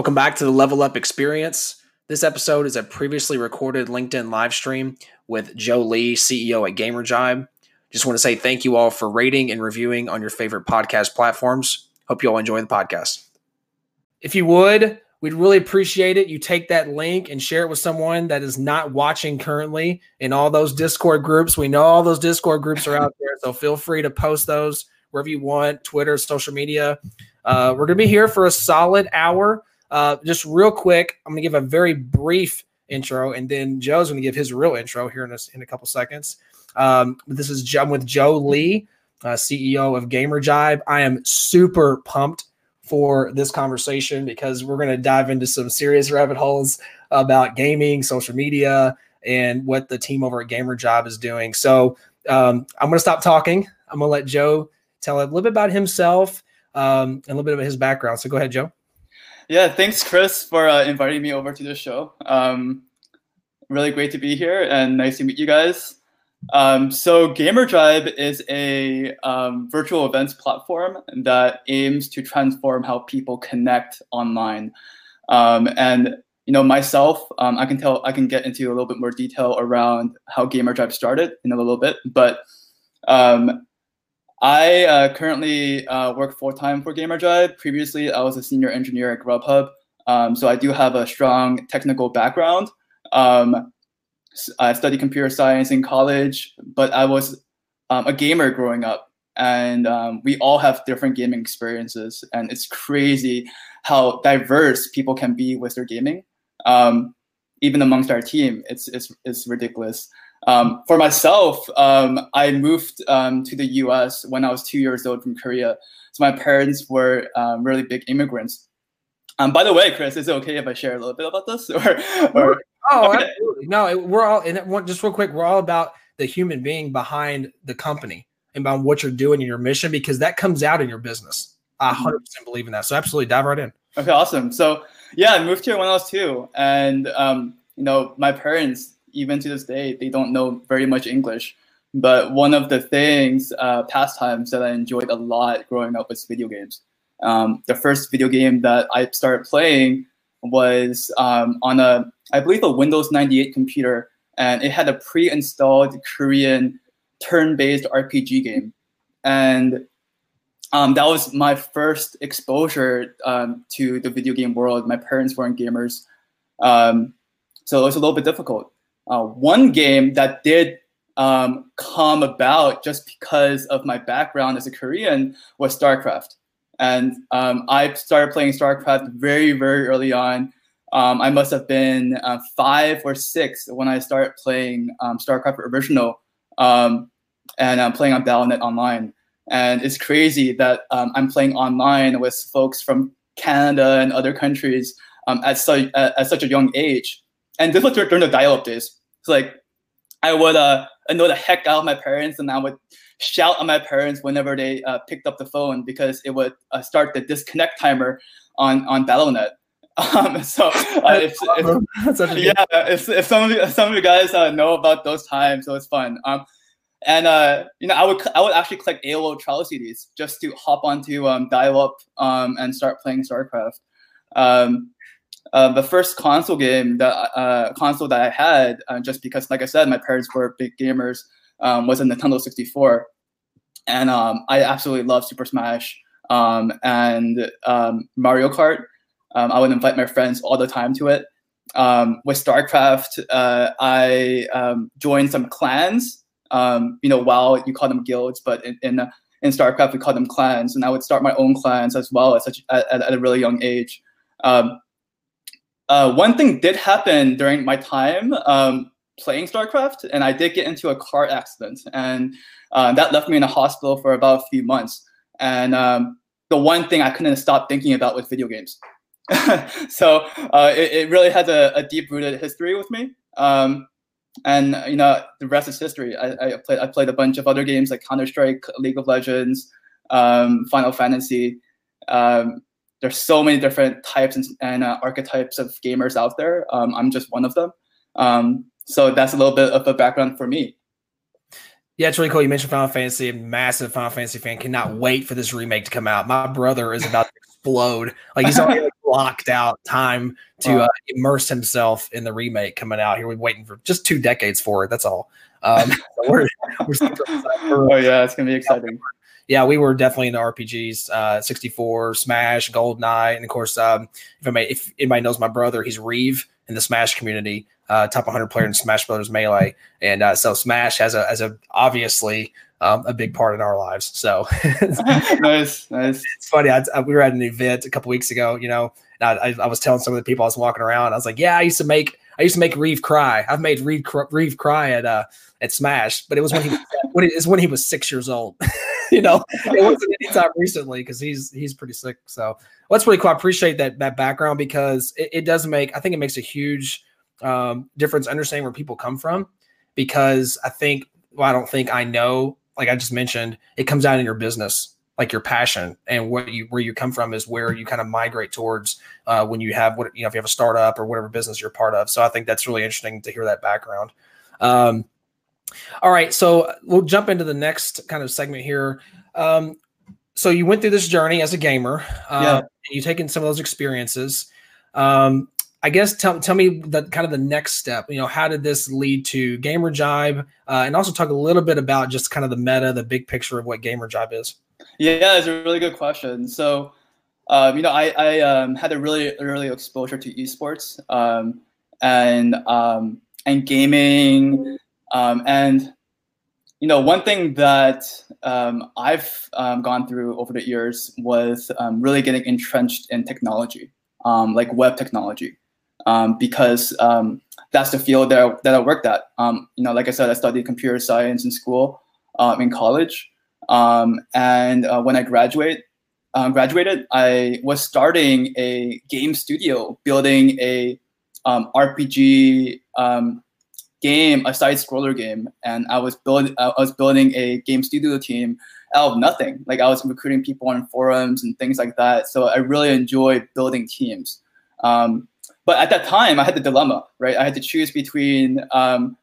Welcome back to the Level Up Experience. This episode is a previously recorded LinkedIn live stream with Joe Lee, CEO at GamerJibe. Just want to say thank you all for rating and reviewing on your favorite podcast platforms. Hope you all enjoy the podcast. If you would, we'd really appreciate it. You take that link and share it with someone that is not watching currently in all those Discord groups. We know all those Discord groups are out there, so feel free to post those wherever you want Twitter, social media. Uh, we're going to be here for a solid hour. Uh, just real quick, I'm going to give a very brief intro, and then Joe's going to give his real intro here in a, in a couple seconds. Um, this is I'm with Joe Lee, uh, CEO of GamerJibe. I am super pumped for this conversation because we're going to dive into some serious rabbit holes about gaming, social media, and what the team over at GamerJibe is doing. So um, I'm going to stop talking. I'm going to let Joe tell a little bit about himself um, and a little bit about his background. So go ahead, Joe. Yeah, thanks, Cris, for uh, inviting me over to the show. Um, really great to be here and nice to meet you guys. Um, so, GamerJibe is a um, virtual events platform that aims to transform how people connect online. Um, and you know, myself, um, I can tell I can get into a little bit more detail around how GamerJibe started in a little bit, but um, I uh, currently uh, work full time for GamerJibe. Previously, I was a senior engineer at Grubhub, um, so I do have a strong technical background. Um, I studied computer science in college, but I was um, a gamer growing up, and um, we all have different gaming experiences, and it's crazy how diverse people can be with their gaming. Um, even amongst our team, it's it's it's ridiculous. Um, for myself, um, I moved um, to the U.S. when I was two years old from Korea. So my parents were um, really big immigrants. Um, by the way, Cris, is it okay if I share a little bit about this? Or, or oh, okay. absolutely. No, we're all and just real quick, we're all about the human being behind the company and about what you're doing in your mission because that comes out in your business. I 100 mm-hmm. percent believe in that. So absolutely, dive right in. Okay, awesome. So yeah, I moved here when I was two, and um, you know, my parents even to this day, they don't know very much English. But one of the things, uh, pastimes that I enjoyed a lot growing up was video games. Um, the first video game that I started playing was um, on a, I believe, a Windows 98 computer, and it had a pre-installed Korean turn-based RPG game, and um, that was my first exposure um, to the video game world. My parents weren't gamers, um, so it was a little bit difficult. Uh, one game that did um, come about just because of my background as a Korean was StarCraft. And um, I started playing StarCraft very, very early on. Um, I must have been uh, five or six when I started playing um, StarCraft Original um, and I'm playing on Battle.net Online. And it's crazy that um, I'm playing online with folks from Canada and other countries at, su- at, at such a young age. And this was during the dial-up days. So like I would uh, annoy the heck out of my parents, and I would shout at my parents whenever they uh, picked up the phone because it would uh, start the disconnect timer on on Battle.net. Um, so uh, if, if yeah, if, if some of you, some of you guys uh, know about those times, so it's fun. Um, and uh, you know, I would I would actually collect AOL trial CDs just to hop onto um, dial-up um, and start playing StarCraft. Um, uh, the first console game that uh, console that I had, uh, just because, like I said, my parents were big gamers, um, was a Nintendo 64, and um, I absolutely love Super Smash um, and um, Mario Kart. Um, I would invite my friends all the time to it. Um, with StarCraft, uh, I joined some clans. you know, while you call them guilds, but in, in in StarCraft we call them clans, and I would start my own clans as well at such at, at a really young age. Um, uh, one thing did happen during my time um, playing StarCraft, and I did get into a car accident, and uh, that left me in a hospital for about a few months. And um, the one thing I couldn't stop thinking about was video games. so uh, it, it, really has a, a deep-rooted history with me. Um, and you know, the rest is history. I, I, played I played a bunch of other games like Counter Strike, League of Legends, um, Final Fantasy. Um, there's so many different types and, and uh, archetypes of gamers out there. Um, I'm just one of them. Um, so that's a little bit of a background for me. Yeah, it's really cool. You mentioned Final Fantasy. massive Final Fantasy fan. Cannot wait for this remake to come out. My brother is about to explode. Like he's already like, blocked out time to wow. uh, immerse himself in the remake coming out. Here we're waiting for just two decades for it. That's all. Um, we're, we're oh yeah, it's gonna be exciting. Yeah, we were definitely into RPGs, uh, 64, Smash, GoldenEye, and of course, um, if, I may, if anybody knows my brother, he's Reeve in the Smash community, uh, top 100 player in Smash Brothers Melee, and uh, so Smash has a as a obviously um, a big part in our lives. So nice, nice. It's funny. I, I, we were at an event a couple weeks ago, you know, I, I, was telling some of the people I was walking around, I was like, yeah, I used to make, I used to make Reeve cry. I've made Reeve, Reeve cry at, uh, at Smash, but it was when he, when it is when he was six years old. you know, it wasn't anytime recently because he's he's pretty sick. So well, that's really cool. I appreciate that that background because it, it does make I think it makes a huge um, difference understanding where people come from because I think well I don't think I know like I just mentioned, it comes out in your business, like your passion and what you where you come from is where you kind of migrate towards uh, when you have what you know if you have a startup or whatever business you're part of. So I think that's really interesting to hear that background. Um, all right, so we'll jump into the next kind of segment here. Um, so you went through this journey as a gamer. Uh, yeah. You taken some of those experiences. Um, I guess tell tell me the kind of the next step. You know, how did this lead to Gamer Jibe, uh, and also talk a little bit about just kind of the meta, the big picture of what Gamer Jibe is. Yeah, it's a really good question. So, um, you know, I, I um, had a really early exposure to esports um, and um, and gaming, um, and you know, one thing that um, I've gone through over the years was really getting entrenched in technology, like web technology um, because um, that's the field that I, that I worked at. Um, you know, like I said, I studied computer science in school, um, in college, um, and uh, when I graduate, uh, graduated, I was starting a game studio, building a um, RPG game, a side scroller game, and I was build I was building a game studio team out of nothing. Like I was recruiting people on forums and things like that. So I really enjoy building teams. Um, but at that time, I had the dilemma, right? I had to choose between um,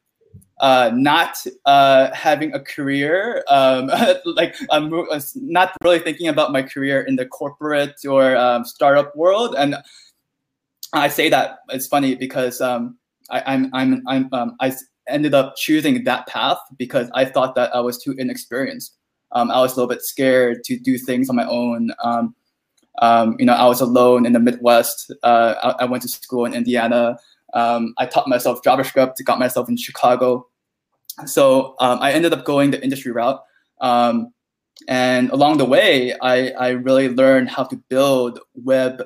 uh, not uh, having a career, um, like I'm not really thinking about my career in the corporate or um, startup world. And I say that it's funny because um, I, I'm, I'm, I'm, um, I ended up choosing that path because I thought that I was too inexperienced. Um, I was a little bit scared to do things on my own. Um, um, you know, I was alone in the Midwest. Uh, I, I, went to school in Indiana. Um, I taught myself JavaScript, got myself in Chicago. So um, I ended up going the industry route. And along the way, I, I really learned how to build web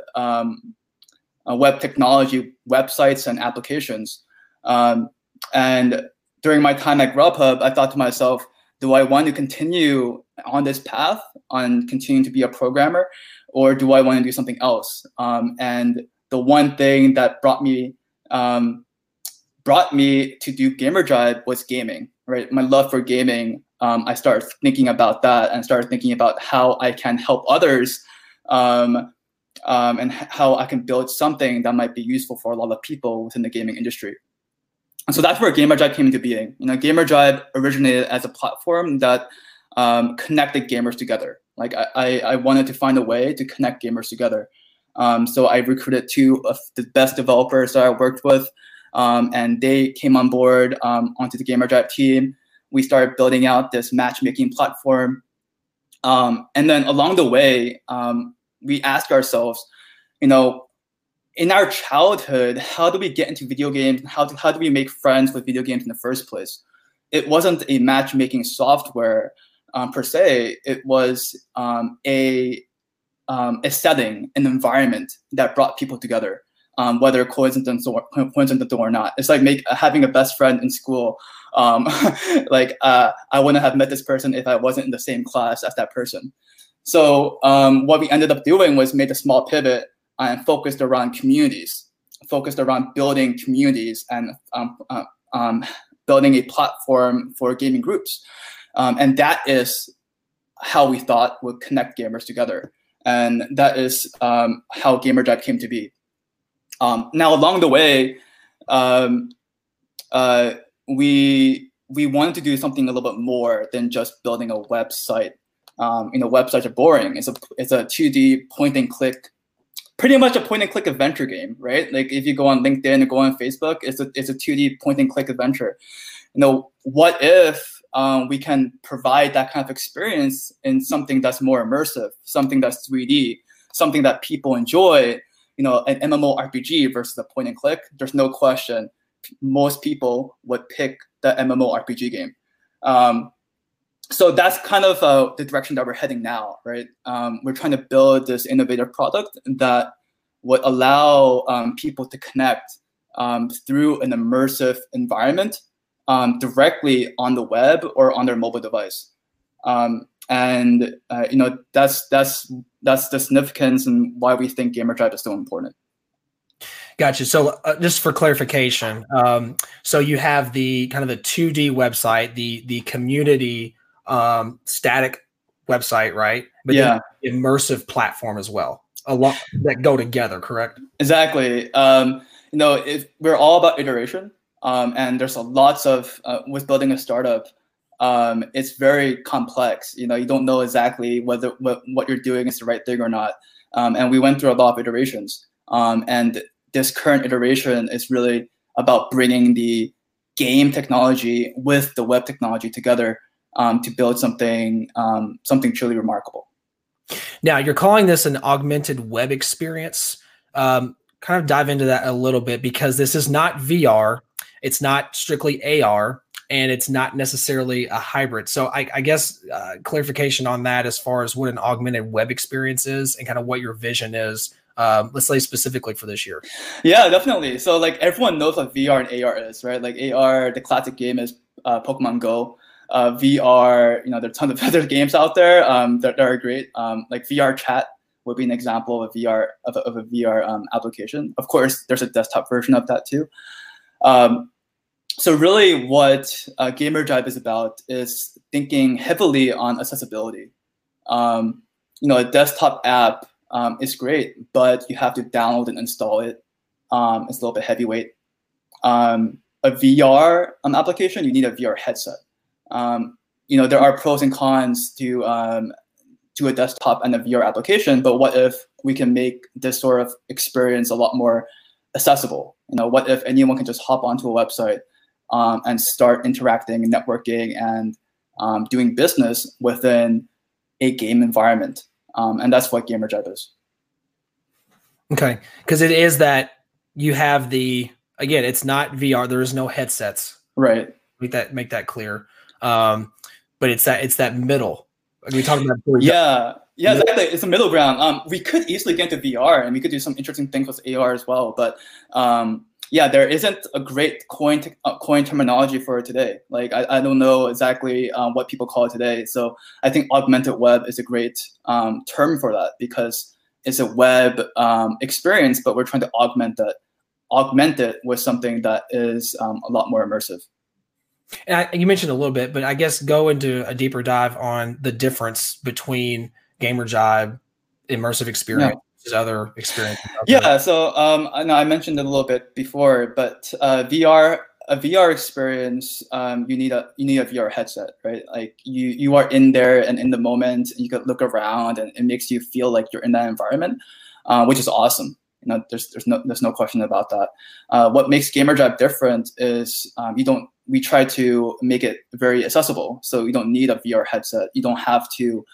uh, web technology websites and applications. Um, and during my time at Grubhub, I thought to myself, do I want to continue on this path on continuing to be a programmer? or do I want to do something else? Um, and the one thing that brought me um, brought me to do Gamer Jibe was gaming. Right, my love for gaming. Um, I started thinking about that and started thinking about how I can help others um, and how I can build something that might be useful for a lot of people within the gaming industry. And so that's where Gamer Jibe came into being. You know, Gamer Jibe originated as a platform that um, connected gamers together. Like I, I wanted to find a way to connect gamers together. Um, so I recruited two of the best developers that I worked with, um, and they came on board um, onto the Gamer Jibe team. We started building out this matchmaking platform, um, and then along the way, we ask ourselves, you know, in our childhood, how do we get into video games? How do, how do we make friends with video games in the first place? It wasn't a matchmaking software um, per se. It was um, a um, a setting, an environment that brought people together, um, whether coincidental or, coincidental or not. It's like make, having a best friend in school. Um, like uh, I wouldn't have met this person if I wasn't in the same class as that person. So um, what we ended up doing was made a small pivot and focused around communities, focused around building communities and um, uh, um, building a platform for gaming groups. Um, and that is how we thought would connect gamers together. And that is um, how Gamer came to be. Um, now, along the way, uh, we we wanted to do something a little bit more than just building a website. Um, you know websites are boring. It's a it's a 2D point and click, pretty much a point and click adventure game, right? Like if you go on LinkedIn or go on Facebook, it's a it's a 2D point and click adventure. You know, what if um, we can provide that kind of experience in something that's more immersive, something that's 3D, something that people enjoy? You know, an MMORPG versus a point and click. There's no question most people would pick the MMORPG game. Um, so that's kind of uh, the direction that we're heading now, right? Um, we're trying to build this innovative product that would allow um, people to connect um, through an immersive environment um, directly on the web or on their mobile device. Um, and uh, you know that's that's that's the significance and why we think GamerJibe is so important. Gotcha. So, uh, just for clarification, um, so you have the kind of the 2D website, the the community um, static website, right? But yeah, immersive platform as well. A lot that go together, correct? Exactly. Um, you know, if we're all about iteration, um, and there's a lots of uh, with building a startup. Um, it's very complex. You know, you don't know exactly whether what, what you're doing is the right thing or not. Um, and we went through a lot of iterations. Um, and this current iteration is really about bringing the game technology with the web technology together um, to build something um, something truly remarkable. Now you're calling this an augmented web experience. Um, kind of dive into that a little bit because this is not VR, it's not strictly AR, and it's not necessarily a hybrid. So I, I guess uh, clarification on that as far as what an augmented web experience is and kind of what your vision is um, let's say specifically for this year? Yeah, definitely. So like everyone knows what VR and AR is, right? Like AR, the classic game is uh, Pokemon Go. Uh, VR, you know, there are tons of other games out there um, that, that, are great. Um, like VR chat would be an example of a VR of a, of a VR um, application. Of course, there's a desktop version of that too. Um, so really, what uh, GamerJibe is about is thinking heavily on accessibility. Um, you know, a desktop app um, is great, but you have to download and install it. It's a little bit heavyweight. A VR application, you need a VR headset. Um, you know, there are pros and cons to um, to a desktop and a VR application, but what if we can make this sort of experience a lot more accessible? You know, what if anyone can just hop onto a website and start interacting and networking and doing business within a game environment? um, and that's what GamerJibe is okay because it is that you have the again it's not vr there is no headsets right make that make that clear um, but it's that it's that middle like we talked about yeah yeah exactly it's a middle ground um, we could easily get into vr and we could do some interesting things with ar as well but um, yeah, there isn't a great coin te- uh, coin terminology for it today. Like I, I don't know exactly um, what people call it today. So I think augmented web is a great um, term for that because it's a web um, experience, but we're trying to augment that, augment it with something that is um, a lot more immersive. And I, you mentioned a little bit, but I guess go into a deeper dive on the difference between GamerJibe immersive experience. Yeah other experience. Yeah, so um, I know I mentioned it a little bit before, but uh, VR a VR experience, um, you need a you need a VR headset, right? Like you you are in there and in the moment, you can look around, and it makes you feel like you're in that environment, uh, which is awesome. You know, there's there's no there's no question about that. Uh, what makes GamerJibe different is um, you don't we try to make it very accessible, so you don't need a VR headset. You don't have to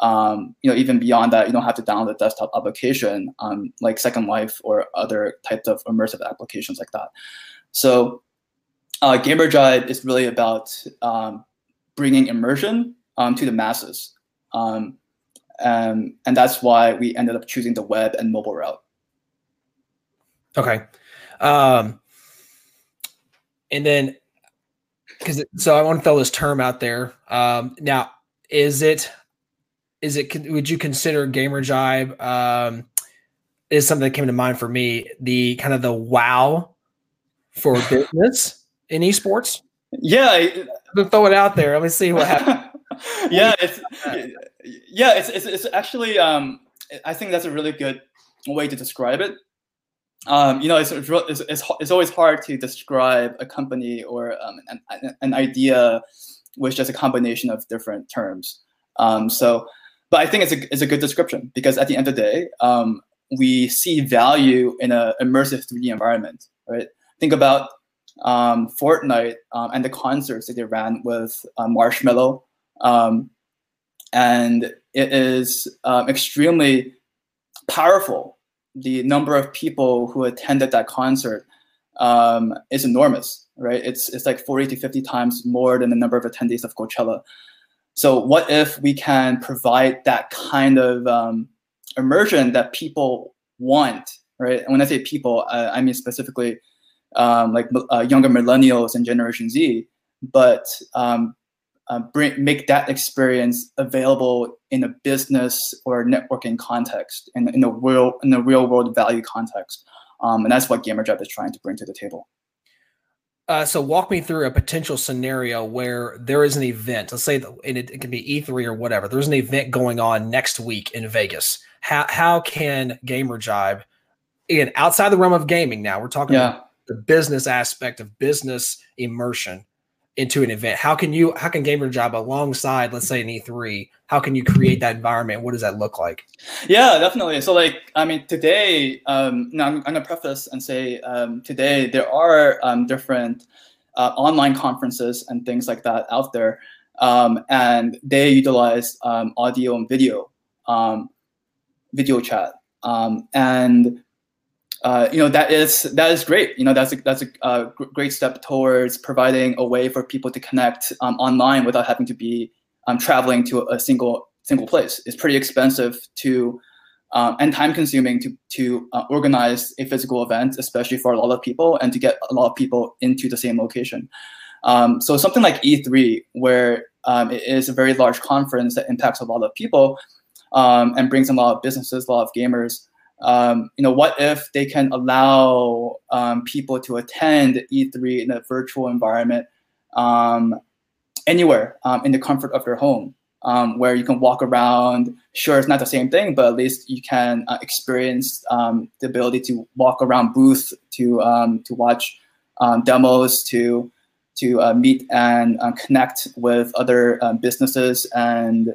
um, you know, even beyond that, you don't have to download a desktop application um, like Second Life or other types of immersive applications like that. So, uh, GamerJibe is really about um, bringing immersion um, to the masses, um, and, and that's why we ended up choosing the web and mobile route. Okay, um, and then because so I want to throw this term out there. Um, now, is it is it would you consider gamer jibe um, is something that came to mind for me the kind of the wow for business in esports? Yeah to throw it out there. Let me see what happens yeah it's yeah it's, it's, it's actually um, i think that's a really good way to describe it um, you know it's, it's, it's, it's always hard to describe a company or um, an, an idea with just a combination of different terms Um, so, but I think it's a, it's a good description because at the end of the day, um, we see value in an immersive 3D environment, right? Think about um, Fortnite um, and the concerts that they ran with uh, Marshmello. Um, and it is extremely powerful. The number of people who attended that concert um, is enormous, right? It's, it's like 40 to 50 times more than the number of attendees of Coachella. So what if we can provide that kind of um, immersion that people want, right? And when I say people, I, mean specifically um, like uh, younger millennials and Generation Z, but um, uh, bring, make that experience available in a business or networking context, in, in a real in the real world value context, um, and that's what GamerJibe is trying to bring to the table. Uh, so walk me through a potential scenario where there is an event. Let's say, that, and it, it, can be E3 or whatever. There's an event going on next week in Vegas. How how can GamerJibe, again, outside the realm of gaming now, we're talking yeah. about the business aspect of business immersion into an event. How can you how can GamerJibe alongside, let's say an E3, how can you create that environment? What does that look like? Yeah, definitely. So like I mean today, um, now I'm, I'm gonna preface and say um, today there are um, different uh, online conferences and things like that out there. Um, and they utilize um, audio and video, um, video chat. Um, and uh, you know that is that is great. You know that's a, that's a, a great step towards providing a way for people to connect um, online without having to be um, traveling to a single single place. It's pretty expensive to um, and time consuming to to uh, organize a physical event, especially for a lot of people, and to get a lot of people into the same location. Um, so something like E3, where um, it is a very large conference that impacts a lot of people um, and brings in a lot of businesses, a lot of gamers um, you know, what if they can allow um, people to attend E3 in a virtual environment um, anywhere um, in the comfort of their home, um, where you can walk around. Sure, it's not the same thing, but at least you can uh, experience um, the ability to walk around booth, to to watch demos, to to uh, meet and uh, connect with other businesses and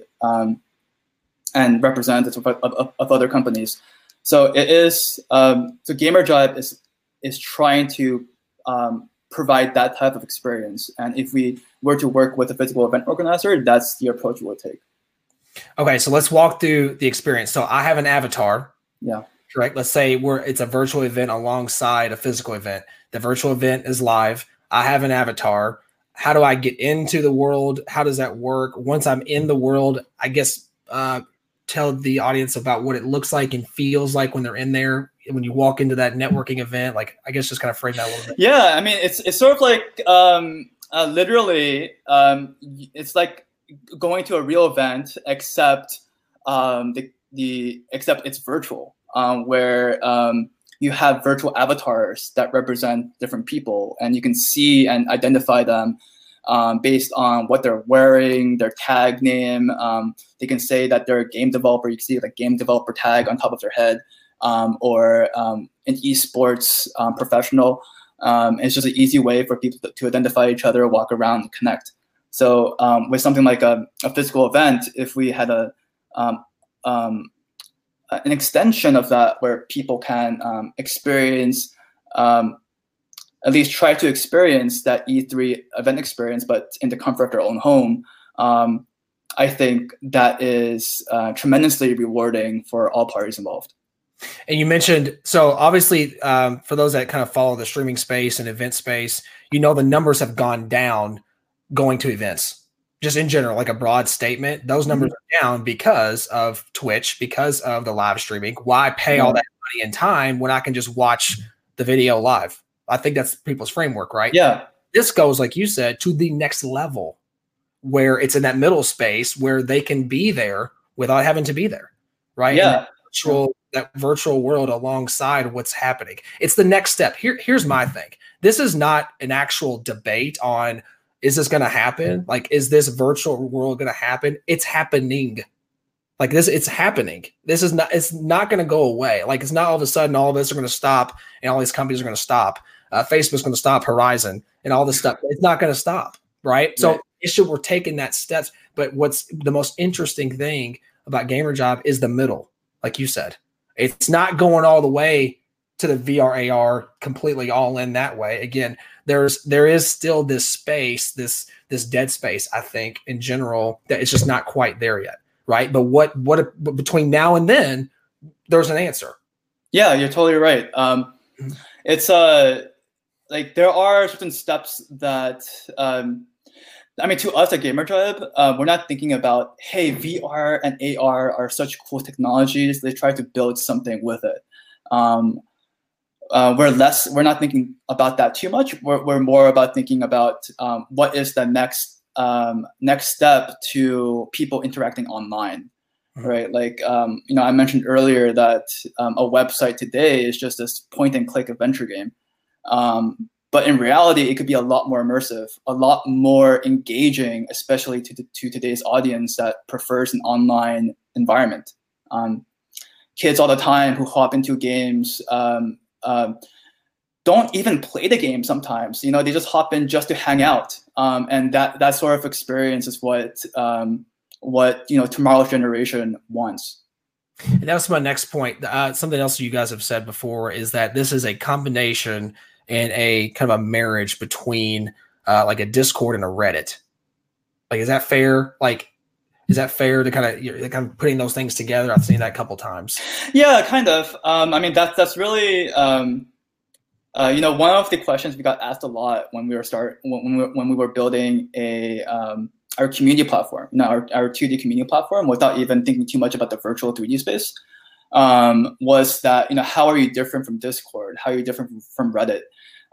and representatives of, of, of other companies. So it is um, so GamerJibe is is trying to um, provide that type of experience. And if we were to work with a physical event organizer, that's the approach we would take. Okay, so let's walk through the experience. So I have an avatar. Yeah. Correct. Let's say we're it's a virtual event alongside a physical event. The virtual event is live. I have an avatar. How do I get into the world? How does that work? Once I'm in the world, I guess uh, tell the audience about what it looks like and feels like when they're in there when you walk into that networking event like i guess just kind of frame that a little bit. Yeah i mean it's it's sort of like um uh, literally um it's like going to a real event except um the the except it's virtual um where um you have virtual avatars that represent different people and you can see and identify them um, based on what they're wearing, their tag name. Um, they can say that they're a game developer. You can see like game developer tag on top of their head, um, or um, an esports um, professional. Um, it's just an easy way for people to, identify each other, walk around, and connect. So with something like a, a, physical event, if we had a an extension of that where people can experience um, at least try to experience that E3 event experience, but in the comfort of their own home. Um, I think that is uh, tremendously rewarding for all parties involved. And you mentioned so obviously um, for those that kind of follow the streaming space and event space, you know the numbers have gone down going to events. Just in general, like a broad statement, those numbers mm-hmm. are down because of Twitch, because of the live streaming. Why pay all that money and time when I can just watch the video live? I think that's people's framework, right? Yeah. This goes, like you said, to the next level where it's in that middle space where they can be there without having to be there, right? Yeah. That virtual, that virtual world alongside what's happening. It's the next step. Here, here's my thing. This is not an actual debate on is this going to happen? Mm-hmm. Like, is this virtual world going to happen? It's happening. Like this, it's happening. This is not. It's not going to go away. Like it's not all of a sudden all of this are going to stop and all these companies are going to stop uh, Facebook's going to stop Horizon and all this stuff. It's not going to stop, right? So issue we're taking that steps. But what's the most interesting thing about GamerJibe is the middle, like you said. It's not going all the way to the VR AR completely all in that way. Again, there's there is still this space, this this dead space, I think, in general, that it's just not quite there yet. Right. But what what but between now and then, there's an answer. Yeah, you're totally right. Um, mm-hmm. it's uh like there are certain steps that um, I mean, to us at GamerJibe, uh, we're not thinking about, hey, VR and AR are such cool technologies. They try to build something with it. Um, uh, we're less, we're not thinking about that too much. We're, we're more about thinking about um, what is the next um, next step to people interacting online, mm-hmm. right? Like, um, you know, I mentioned earlier that um, a website today is just this point and click adventure game. Um, but in reality, it could be a lot more immersive, a lot more engaging, especially to, to today's audience that prefers an online environment. Um, kids all the time who hop into games um, uh, don't even play the game sometimes. You know, they just hop in just to hang out, um, and that that sort of experience is what um, what you know tomorrow's generation wants. And that was my next point. Uh, something else you guys have said before is that this is a combination and a kind of a marriage between uh, like a Discord and a Reddit. Like, is that fair? Like, is that fair to kind of you're kind of putting those things together? I've seen that a couple times. Yeah, kind of. Um, I mean, that's that's really um, uh, you know one of the questions we got asked a lot when we were start when we, when we were building a um, our community platform, you know, our, our 2D community platform, without even thinking too much about the virtual 3D space, um, was that you know how are you different from Discord? How are you different from, Reddit?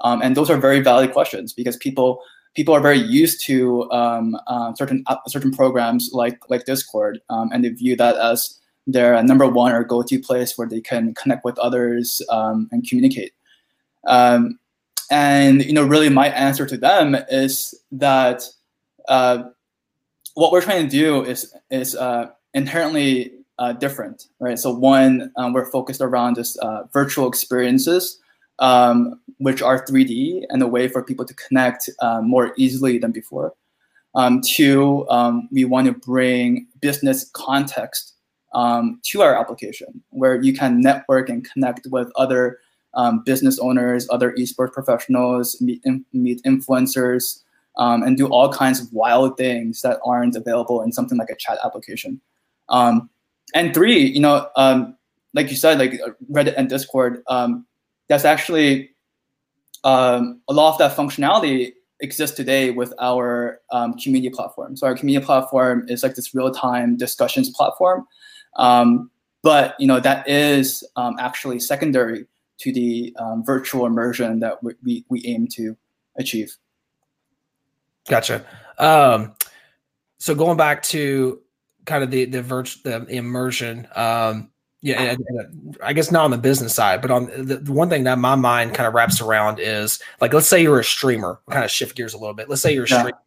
Um, and those are very valid questions because people people are very used to um, uh, certain uh, certain programs like like Discord, um, and they view that as their number one or go-to place where they can connect with others um, and communicate. Um, and you know, really, my answer to them is that uh, what we're trying to do is is uh, inherently uh, different, right? So one, um, we're focused around just uh, virtual experiences um, which are 3D and a way for people to connect um, more easily than before. Um, two, um, we want to bring business context um, to our application where you can network and connect with other um, business owners, other esports professionals, meet, in, meet influencers, and do all kinds of wild things that aren't available in something like a chat application. And three, you know, like you said, like Reddit and Discord, um, that's actually um, a lot of that functionality exists today with our um, community platform. So our community platform is like this real-time discussions platform, um, but you know that is um, actually secondary to the um, virtual immersion that we, we, we aim to achieve. Gotcha. Um, so going back to kind of the the virtual the immersion. Um, yeah, I guess not on the business side, but on the, the, one thing that my mind kind of wraps around is like, let's say you're a streamer, kind of shift gears a little bit. Let's say you're a yeah. streamer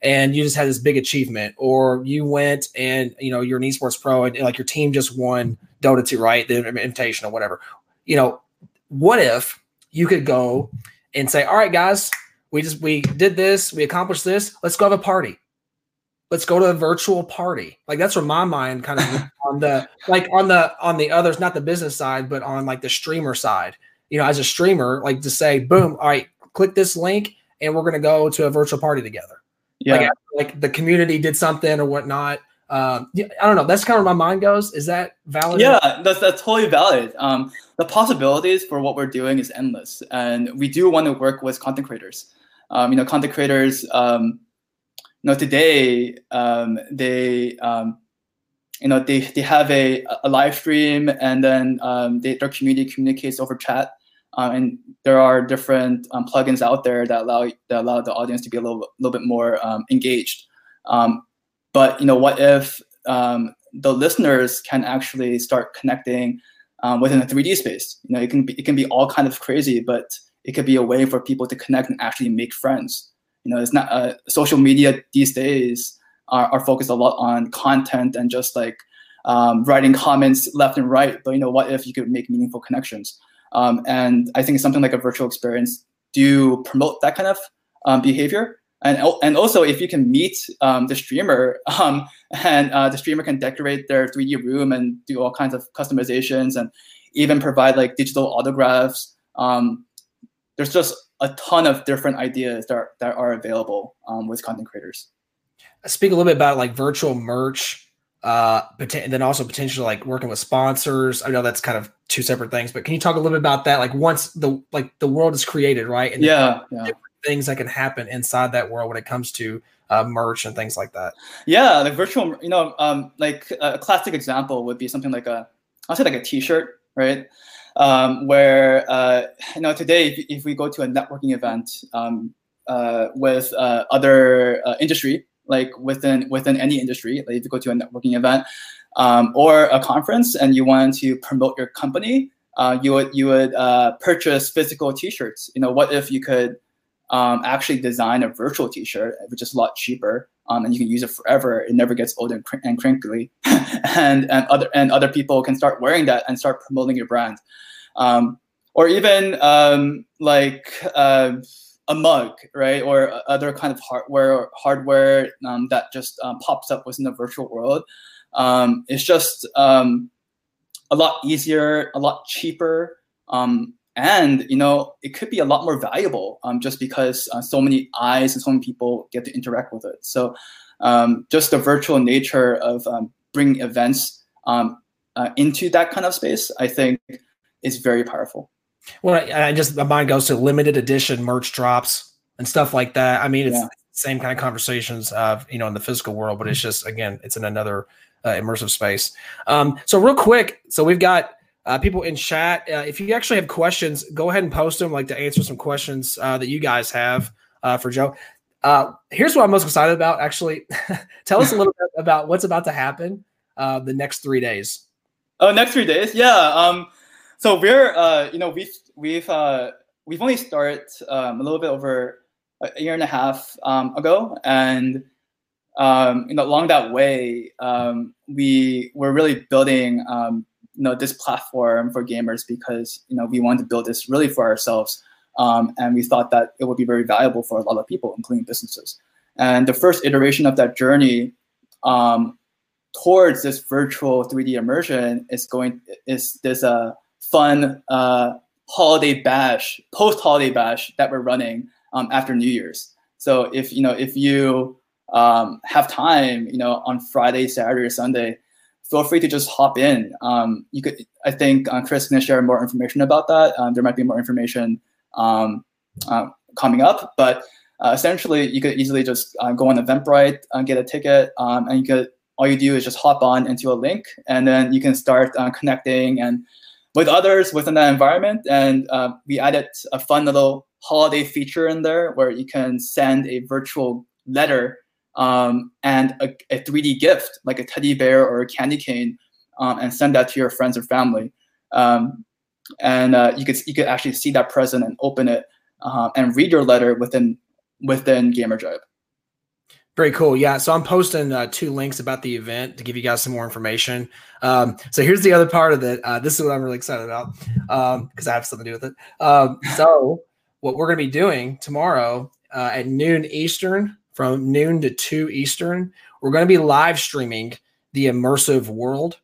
and you just had this big achievement, or you went and you know you're an esports pro and like your team just won Dota 2, right? The invitation or whatever. You know, what if you could go and say, All right, guys, we just we did this, we accomplished this, let's go have a party let's go to a virtual party. Like that's where my mind kind of on the like on the on the others, not the business side, but on like the streamer side. You know, as a streamer, like to say, boom, all right, click this link and we're gonna go to a virtual party together. Yeah. Like, like the community did something or whatnot. Um, yeah, I don't know. That's kind of where my mind goes. Is that valid? Yeah, that's that's totally valid. Um, the possibilities for what we're doing is endless, and we do want to work with content creators. Um, you know, content creators um, know, today um, they, um, you know, they, they have a, a live stream and then um, they, their community communicates over chat. Um, and there are different um, plugins out there that allow that allow the audience to be a little, little bit more um, engaged. but you know, what if the listeners can actually start connecting within a 3D space? You know, it can be it can be all kind of crazy, but it could be a way for people to connect and actually make friends you know, it's not uh, social media these days are, are focused a lot on content and just like um, writing comments left and right. But you know, what if you could make meaningful connections? Um, and I think something like a virtual experience do promote that kind of um, behavior. and and also if you can meet um, the streamer um, and uh, the streamer can decorate their 3D room and do all kinds of customizations and even provide like digital autographs. Um, there's just a ton of different ideas that are, that are available um, with content creators. Speak a little bit about like virtual merch, uh, and then also potentially like working with sponsors. I know that's kind of two separate things, but can you talk a little bit about that? Like once the like the world is created, right? And yeah, yeah. things that can happen inside that world when it comes to uh, merch and things like that. Yeah, like virtual, you know, um, like a classic example would be something like a, I'll say like a T-shirt, right? Um, where uh, you know today if, if, we go to a networking event um, uh, with uh, other uh, industry like within within any industry like if you go to a networking event um, or a conference and you want to promote your company uh, you would you would uh, purchase physical t-shirts. You know what if you could um, actually design a virtual t-shirt which is a lot cheaper um, and you can use it forever. It never gets old and, cr- and crinkly, and and other and other people can start wearing that and start promoting your brand, um, or even um, like uh, a mug, right, or other kind of hardware or hardware um, that just um, pops up within the virtual world. Um, it's just a lot easier, a lot cheaper. Um, and you know it could be a lot more valuable um, just because uh, so many eyes and so many people get to interact with it. So um, just the virtual nature of um, bringing events um, uh, into that kind of space i think is very powerful. Well i, I just my mind goes to limited edition merch drops and stuff like that. I mean it's yeah. same kind of conversations of you know in the physical world but it's just again it's in another uh, immersive space. Um, so real quick so we've got uh, people in chat, uh, if you actually have questions, go ahead and post them. like to answer some questions uh, that you guys have uh, for Joe. Uh, here's what I'm most excited about. Actually, tell us a little bit about what's about to happen uh, the next three days. Oh, next three days, yeah. Um, so we're, you know, we've we've we've only started um, a little bit over a year and a half um, ago, and um, you know, along that way, um, we were really building um, you know this platform for gamers because you know we wanted to build this really for ourselves um, and we thought that it would be very valuable for a lot of people including businesses. And the first iteration of that journey um, towards this virtual 3d immersion is going is this uh, fun uh, holiday bash post holiday bash that we're running um, after new year's. So if you know if you um, have time you know on friday saturday or sunday feel free to just hop in. Um, you could, I think uh, Cris can share more information about that. Um, there might be more information um, uh, coming up, but uh, essentially you could easily just uh, go on Eventbrite, uh, get a ticket, um, and you could all you do is just hop on into a link, and then you can start uh, connecting and with others within that environment. And we added a fun little holiday feature in there where you can send a virtual letter um, and a, a, 3D gift like a teddy bear or a candy cane, um, and send that to your friends or family. Um, and uh, you could you could actually see that present and open it uh, and read your letter within within GamerJibe. Very cool. Yeah. So I'm posting uh, two links about the event to give you guys some more information. Um, so here's the other part of it. Uh, this is what I'm really excited about because um, I have something to do with it. Um, so what we're going to be doing tomorrow uh, at noon Eastern, from noon to 2 Eastern. We're going to be live streaming the immersive world.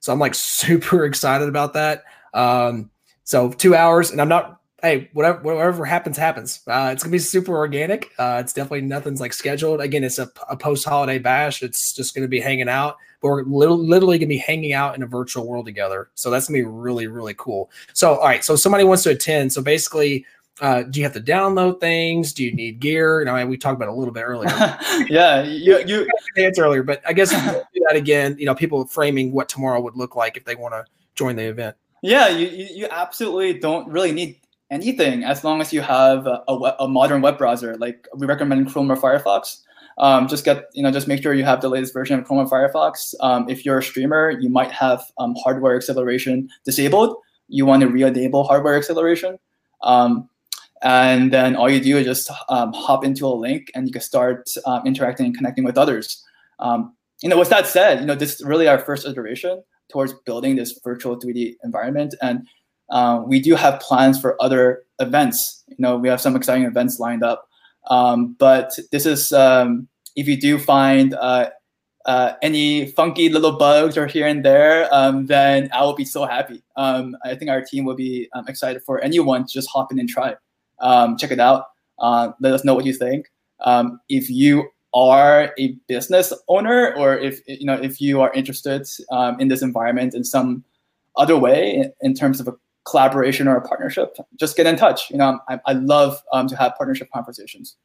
So I'm like super excited about that. Um, so two hours, and I'm not, hey, whatever, whatever happens, happens. Uh, it's gonna be super organic. Uh, it's definitely nothing's like scheduled. Again, it's a, a post holiday bash. It's just gonna be hanging out, but we're literally, literally gonna be hanging out in a virtual world together. So that's gonna be really, really cool. So, all right, so somebody wants to attend. So basically, uh, do you have to download things? Do you need gear? You know, we talked about a little bit earlier. yeah, you you answer earlier, but I guess do that again. You know, people framing what tomorrow would look like if they want to join the event. Yeah, you you absolutely don't really need anything as long as you have a, a, a modern web browser. Like we recommend Chrome or Firefox. Um, just get you know just make sure you have the latest version of Chrome or Firefox. Um, if you're a streamer, you might have um, hardware acceleration disabled. You want to re-enable hardware acceleration. Um, and then all you do is just um, hop into a link and you can start um, interacting and connecting with others. Um, you know, with that said, you know, this is really our first iteration towards building this virtual 3D environment. And uh, we do have plans for other events. You know, we have some exciting events lined up Um, but this is um, if you do find uh, uh, any funky little bugs or here and there, um, then I will be so happy. Um, I think our team will be um, excited for anyone to just hop in and try. Um, check it out. Uh, let us know what you think. Um, if you are a business owner, or if you know if you are interested um, in this environment in some other way, in, terms of a collaboration or a partnership, just get in touch. You know, I, I love to have partnership conversations.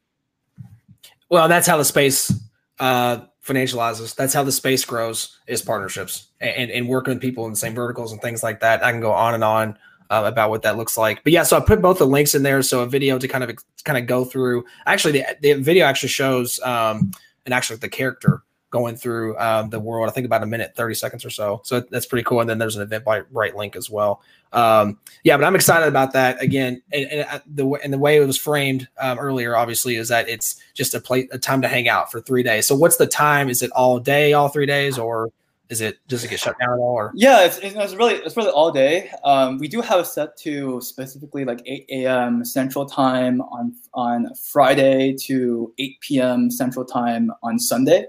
Well, that's how the space uh, financializes. That's how the space grows is partnerships and, and working with people in the same verticals and things like that. I can go on and on uh, about what that looks like. But yeah, so I put both the links in there. So a video to kind of kind of go through. Actually, the, the video actually shows um, and actually the character going through um, the world. I think about a minute, 30 seconds or so. So that's pretty cool. And then there's an Eventbrite link as well. Um, yeah, but I'm excited about that again. And, and uh, the and the way it was framed um, earlier, obviously, is that it's just a play a time to hang out for three days. So what's the time? Is it all day, all three days, or is it does it get shut down at all? Or yeah, it's, it's really it's really all day. Um, we do have a set to specifically like 8 a.m. Central Time on on Friday to 8 p.m. Central Time on Sunday.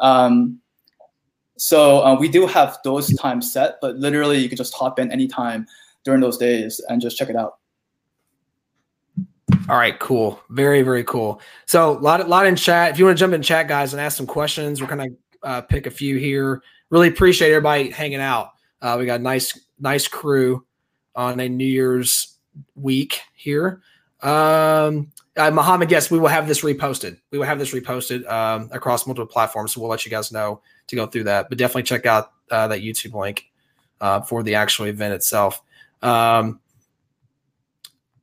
Um, so uh, we do have those times set, but literally you can just hop in anytime during those days and just check it out. All right, cool. Very, very cool. So a lot, lot in chat. If you want to jump in chat, guys, and ask some questions, we're gonna uh, pick a few here. Really appreciate everybody hanging out. Uh, we got a nice, nice crew on a New Year's week here. Um, uh, Muhammad, yes, we will have this reposted. We will have this reposted um, across multiple platforms. So we'll let you guys know to go through that. But definitely check out uh, that YouTube link uh, for the actual event itself. Um,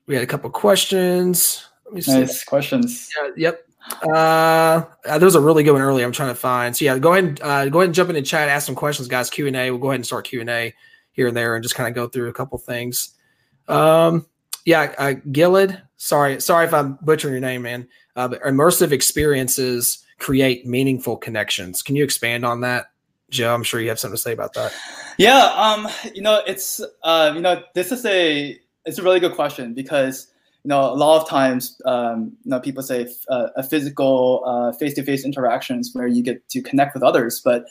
we had a couple questions. Let me see. Nice questions. Yeah, yep. Uh, uh, there was a really good one earlier. I'm trying to find. So yeah, go ahead. Uh, go ahead and jump in the chat. Ask some questions, guys. Q and A. We'll go ahead and start Q and A here and there, and just kind of go through a couple things. Um, yeah, uh, Gillid. Sorry, sorry if I'm butchering your name, man. Uh, but immersive experiences create meaningful connections. Can you expand on that, Joe? I'm sure you have something to say about that. Yeah, um, you know, it's uh, you know, this is a it's a really good question because you know a lot of times um, you know people say uh, a physical uh, face-to-face interactions where you get to connect with others, but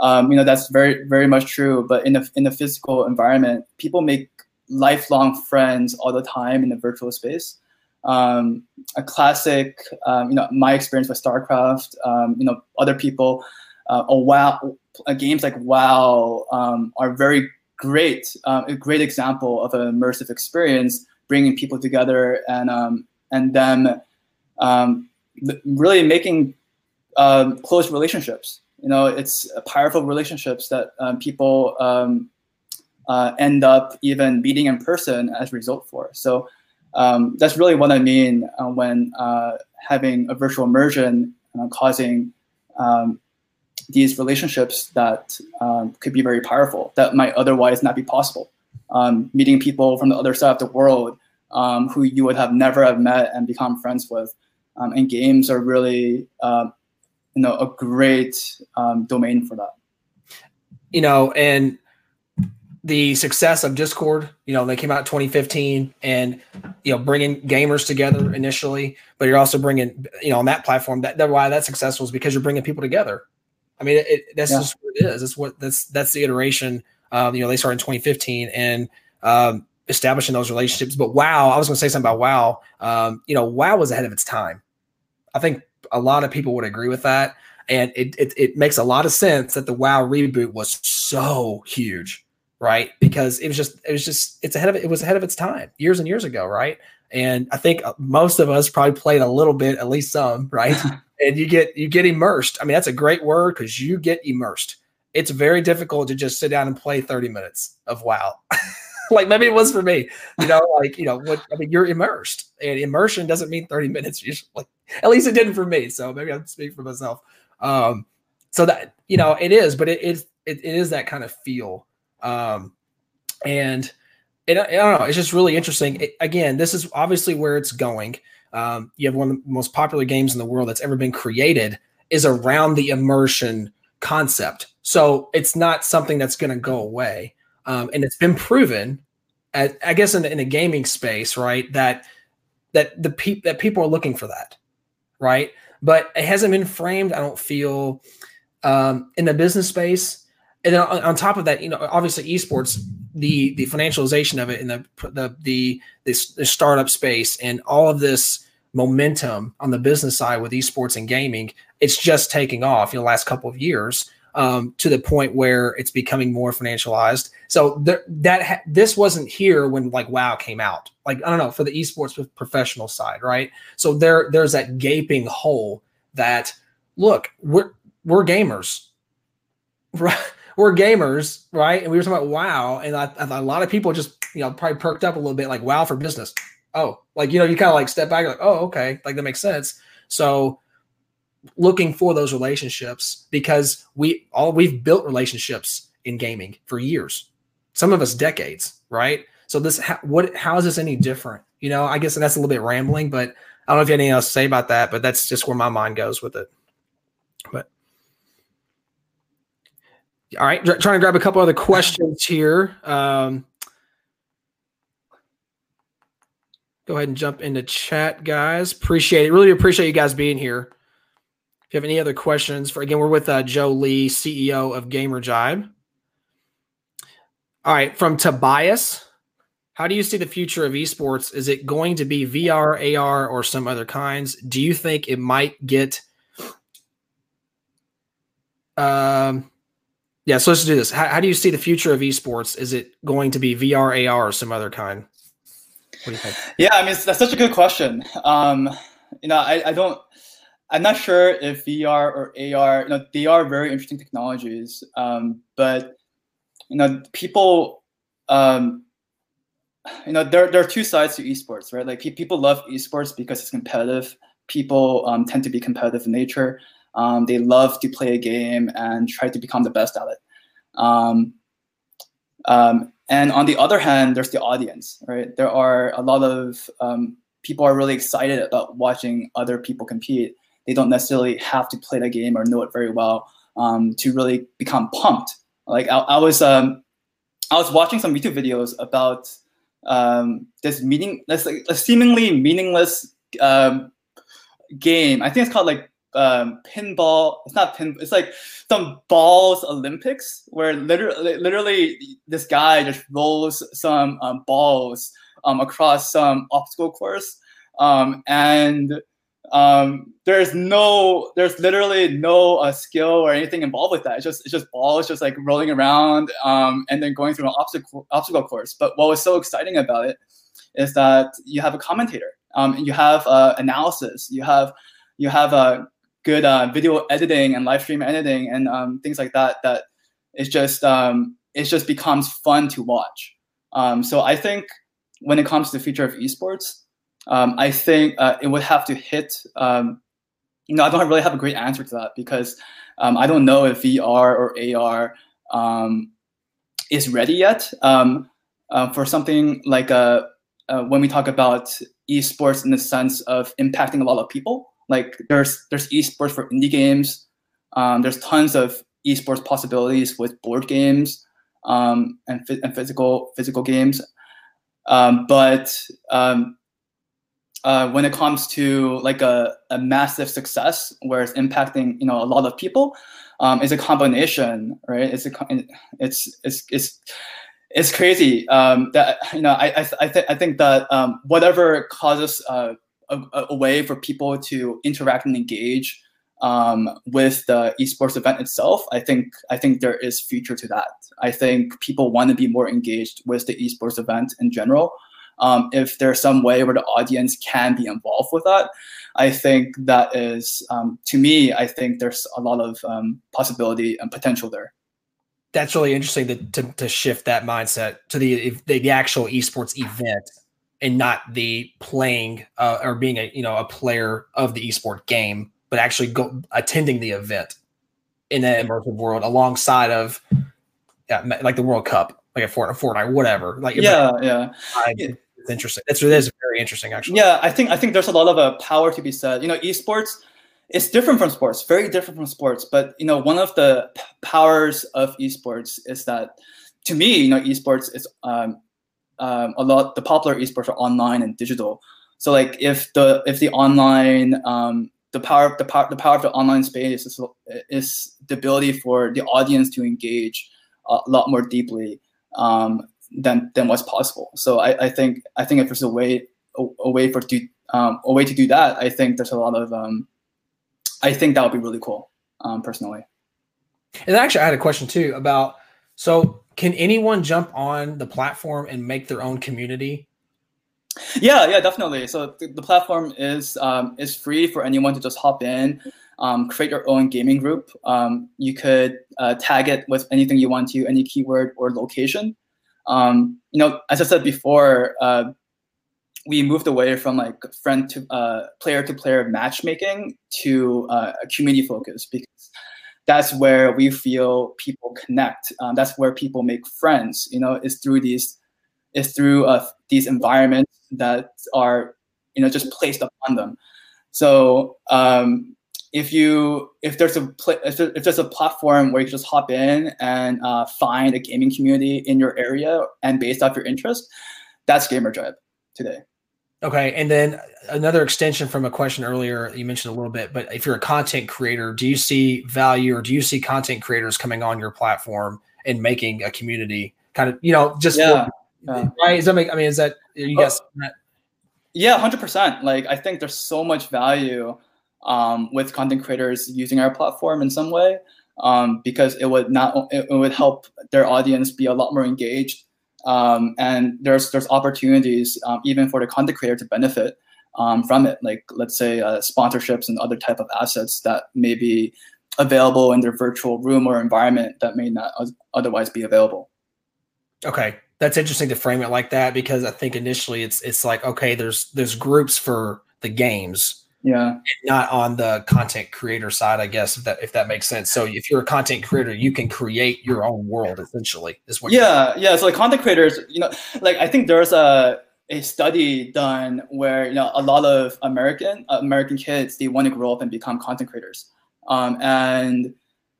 um, you know that's very very much true. But in the in the physical environment, people make lifelong friends all the time in the virtual space. Um, a classic, um, you know, my experience with StarCraft, um, you know, other people, uh, a WoW, uh, games like WoW um, are very great, uh, a great example of an immersive experience, bringing people together and um, and them um, really making close relationships. You know, it's powerful relationships that people uh, end up even meeting in person as a result for. So um, that's really what I mean uh, when uh, having a virtual immersion causing um, these relationships that um, could be very powerful that might otherwise not be possible. Um, meeting people from the other side of the world um, who you would have never have met and become friends with. Um, and games are really, uh, you know, a great domain for that. You know, and the success of Discord. You know, they came out 2015 and, you know, bringing gamers together initially, but you're also bringing, you know, on that platform that, that why that's successful is because you're bringing people together. I mean, it, that's yeah. just what it is. It's what that's, that's the iteration. Um, you know, they started in 2015 and, um, establishing those relationships. But wow, I was going to say something about WoW. Um, you know, WoW was ahead of its time. I think a lot of people would agree with that. And it, it, it makes a lot of sense that the WoW reboot was so huge right? Because it was just it was just it's ahead of it was ahead of its time years and years ago, right? And I think uh, most of us probably played a little bit, at least some, right? and you get you get immersed. I mean, that's a great word because you get immersed. It's very difficult to just sit down and play 30 minutes of WoW. like maybe it was for me, you know, like, you know, what I mean, you're immersed and immersion doesn't mean 30 minutes usually. At least it didn't for me. So maybe I'm speaking for myself. Um, so that, you know, it is, but it is, it, it is that kind of feel um, and it, I don't know, it's just really interesting. It, again, this is obviously where it's going. Um, you have one of the most popular games in the world that's ever been created is around the immersion concept. So it's not something that's going to go away. Um, and it's been proven, at, I guess, in, in a gaming space, right, that that the pe- that people are looking for that. right? But it hasn't been framed. I don't feel um, in the business space. And then on, on top of that, you know, obviously esports, the the financialization of it, in the the the this, this startup space, and all of this momentum on the business side with esports and gaming, it's just taking off in the last couple of years um, to the point where it's becoming more financialized. So th- that ha- this wasn't here when like WoW came out. Like I don't know for the esports professional side, right? So there there's that gaping hole that look we're we're gamers, right? We're gamers, right? And we were talking about WoW, and I, a lot of people just you know probably perked up a little bit, like WoW for business. Oh, like you know, you kind of like step back, like oh, okay, like that makes sense. So looking for those relationships because we all we've built relationships in gaming for years. Some of us decades right? So this how, what how is this any different? You know i guess that's a little bit rambling but i don't know if you have anything else to say about that but that's just where my mind goes with it. But all right trying to grab a couple other questions here. Um, go ahead and jump into chat guys. Appreciate it. Really appreciate you guys being here you have any other questions, for again, we're with uh, Joe Lee, CEO of GamerJibe. All right, from Tobias, how do you see the future of esports? Is it going to be VR, AR, or some other kinds? Do you think it might get? Um, yeah, so let's do this. How, how do you see the future of esports? Is it going to be VR, AR, or some other kind? Yeah, I mean, that's such a good question. Um, you know, I, I don't I'm not sure if VR or AR, you know, they are very interesting technologies, um, but you know, people, um, you know, there, there are two sides to esports, right? Like people love esports because it's competitive. People um, tend to be competitive in nature. Um, they love to play a game and try to become the best at it. Um, um, and on the other hand, there's the audience, right? There are a lot of people are really excited about watching other people compete they don't necessarily have to play the game or know it very well um, to really become pumped. Like I, I was um, I was watching some YouTube videos about um, this meaning this like a seemingly meaningless um, game. I think it's called like um, pinball. It's not pin. It's like some balls Olympics where literally, literally this guy just rolls some um, balls across some obstacle course, and um, there's no there's literally no uh, skill or anything involved with that. It's just it's just balls just like rolling around um, and then going through an obstacle obstacle course. But what was so exciting about it is that you have a commentator um, and you have uh, analysis. You have you have a uh, good uh, video editing and live stream editing and um, things like that that it's just um, it just becomes fun to watch. Um, so i think when it comes to the future of esports um, I think uh, it would have to hit. Um, you know, I don't really have a great answer to that because um, I don't know if VR or AR um, is ready yet um, uh, for something like a, uh, uh, when we talk about esports in the sense of impacting a lot of people. Like there's there's esports for indie games. Um, there's tons of esports possibilities with board games and, and physical physical games. but uh, when it comes to like a, a massive success where it's impacting you know a lot of people um, is a combination right it's a it's it's it's it's crazy um, that you know I I, I, th- I think that um, whatever causes uh, a, a, way for people to interact and engage um, with the esports event itself, I think I think there is future to that. I think people want to be more engaged with the esports event in general um, if there's some way where the audience can be involved with that, I think that is, um, to me, I think there's a lot of um, possibility and potential there. That's really interesting to, to, to shift that mindset to the, the, the actual esports event and not the playing uh, or being a you know a player of the esport game, but actually go attending the event in an immersive world alongside of yeah, like the World Cup, like a Fortnite, Fortnite whatever. Like yeah, yeah. I, it's interesting. It's it is very interesting actually. Yeah, I think I think there's a lot of uh, power to be said. You know, esports is different from sports, very different from sports. But you know, one of the p- powers of esports is that, to me, you know, esports is um, um, a lot. The popular esports are online and digital. So like if the if the online um, the power the power the power of the online space is, is the ability for the audience to engage a lot more deeply um, than than what's possible. So I, I think I think if there's a way a, a way for do um, a way to do that, I think there's a lot of um, I think that would be really cool um, personally. And actually, I had a question too about so can anyone jump on the platform and make their own community? Yeah, yeah, definitely. So the, the platform is um, is free for anyone to just hop in, um, create your own gaming group. Um, you could uh, tag it with anything you want to, any keyword or location. Um, you know, as I said before, uh, we moved away from like friend to uh, player to player matchmaking to uh, a community focus because that's where we feel people connect. Um, that's where people make friends. You know, it's through these, it's through uh, these environments that are, you know, just placed upon them. So um, if you if there's a pl- if, there, if, there's a platform where you just hop in and uh, find a gaming community in your area and based off your interest, that's GamerJibe today. Okay, and then another extension from a question earlier you mentioned a little bit, but if you're a content creator, do you see value or do you see content creators coming on your platform and making a community kind of, you know, just yeah, for, right? Does that make? I mean, is that you guys? Oh, yeah, hundred percent. Like I think there's so much value um, with content creators using our platform in some way um, because it would not it, would help their audience be a lot more engaged. Um, and there's there's opportunities um, even for the content creator to benefit um, from it, like let's say uh, sponsorships and other type of assets that may be available in their virtual room or environment that may not otherwise be available. Okay, that's interesting to frame it like that because I think initially it's it's like okay, there's there's groups for the games yeah. Not on the content creator side i guess if that if that makes sense. So if you're a content creator you can create your own world essentially is what yeah yeah so like content creators you know like i think there's a a study done where you know a lot of american uh, american kids they want to grow up and become content creators. Um, and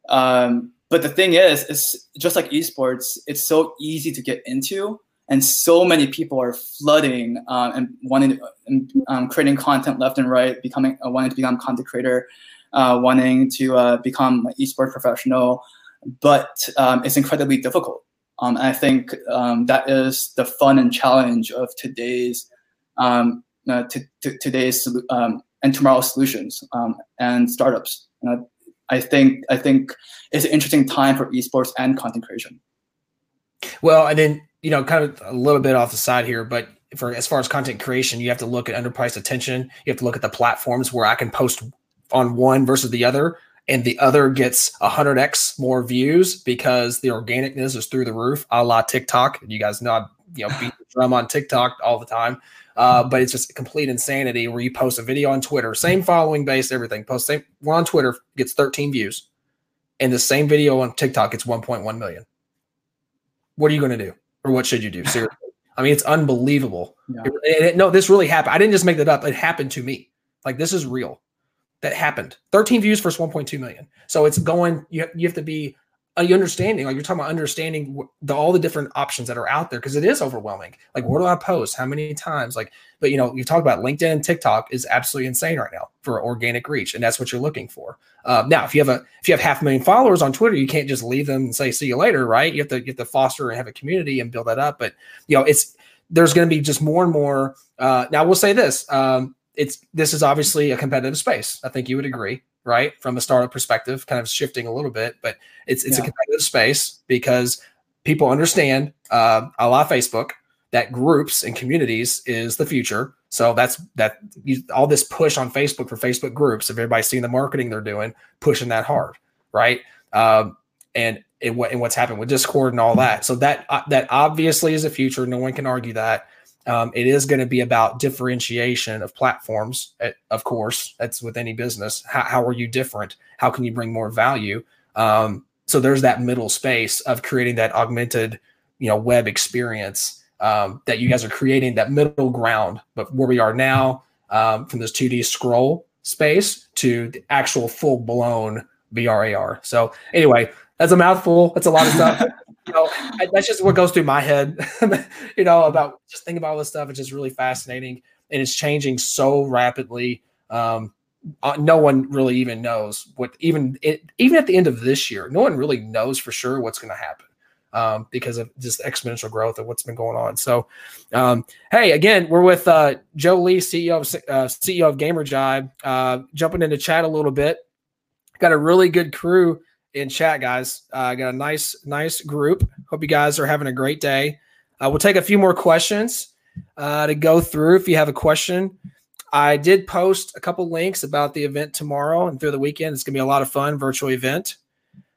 um, but the thing is it's just like esports it's so easy to get into and so many people are flooding um, and wanting to, um, creating content left and right, becoming uh, wanting to become content creator, uh, wanting to uh, become an esports professional, but um, it's incredibly difficult. Um, and I think um, that is the fun and challenge of today's uh, today's and tomorrow's solutions and startups. I think I think it's an interesting time for esports and content creation. Well, and then you know, kind of a little bit off the side here, but for as far as content creation, you have to look at underpriced attention. You have to look at the platforms where I can post on one versus the other, and the other gets 100x more views because the organicness is through the roof, a la TikTok. You guys know, I, you know, beat the drum on TikTok all the time. Uh, but it's just complete insanity where you post a video on Twitter, same following base, everything. Post same one on Twitter gets 13 views, and the same video on TikTok gets 1.1 million. What are you going to do? Or what should you do? Seriously. I mean, it's unbelievable. Yeah. It, it, no, this really happened. I didn't just make that up. It happened to me. Like this is real. That happened. 13 views versus 1.2 million. So it's going. You you have to be uh, you understanding, like you're talking about understanding the, all the different options that are out there because it is overwhelming. Like, where do I post? How many times? Like, but you know, you talk about LinkedIn and TikTok is absolutely insane right now for organic reach, and that's what you're looking for. Uh, now, if you have a if you have half a million followers on Twitter, you can't just leave them and say see you later, right? You have to have to foster and have a community and build that up. But you know, it's there's going to be just more and more. Uh, now, we'll say this: um, it's this is obviously a competitive space. I think you would agree right? From a startup perspective, kind of shifting a little bit, but it's it's yeah. a competitive space because people understand uh, a la Facebook that groups and communities is the future. So that's that you, all this push on Facebook for Facebook groups. If everybody's seeing the marketing they're doing, pushing that hard, right? Um, and and, what, and what's happened with Discord and all that. So that uh, that obviously is a future. No one can argue that. Um, it is going to be about differentiation of platforms. Eh, of course, that's with any business. How, how, are you different? How can you bring more value? Um, so there's that middle space of creating that augmented, you know, web experience um, that you guys are creating that middle ground. But where we are now, um, from this 2D scroll space to the actual full blown VR AR. So anyway, that's a mouthful. That's a lot of stuff. you know, I, that's just what goes through my head. you know, about just thinking about all this stuff. It's just really fascinating, and it's changing so rapidly. Um, uh, no one really even knows what even it, even at the end of this year, no one really knows for sure what's going to happen um, because of just exponential growth of what's been going on. So, um, hey, again, we're with uh, Joe Lee, CEO of uh, CEO of GamerJibe, uh, jumping into chat a little bit. Got a really good crew in chat, guys. Uh, got a nice nice group. Hope you guys are having a great day. Uh, we'll take a few more questions uh, to go through. If you have a question, I did post a couple links about the event tomorrow and through the weekend. It's going to be a lot of fun virtual event.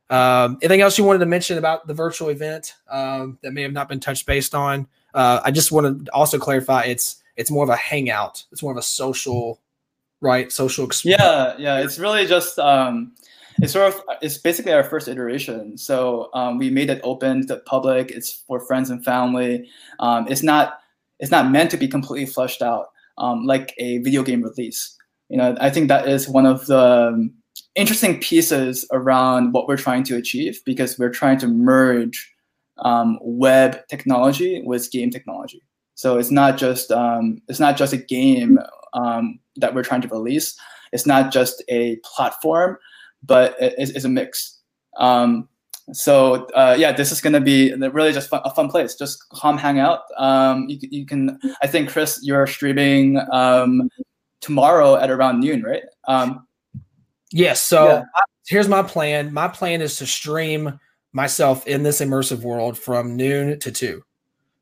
Um, anything else you wanted to mention about the virtual event um, that may have not been touched based on? Uh, I just want to also clarify it's it's more of a hangout. It's more of a social, right? Social experience. Yeah, yeah. It's really just um, it's sort of it's basically our first iteration. So um, we made it open to the public. It's for friends and family. Um, it's not it's not meant to be completely flushed out um, like a video game release. You know, I think that is one of the interesting pieces around what we're trying to achieve because we're trying to merge um, web technology with game technology. So it's not just um, it's not just a game um, that we're trying to release. It's not just a platform, but it's, it's a mix. Um, so uh, yeah, this is gonna be really just fun, a fun place. Just come hang out. Um, you, you can. I think Cris, you're streaming um, tomorrow at around noon, right? Um, Yes. So yeah. here's my plan. My plan is to stream myself in this immersive world from noon to two.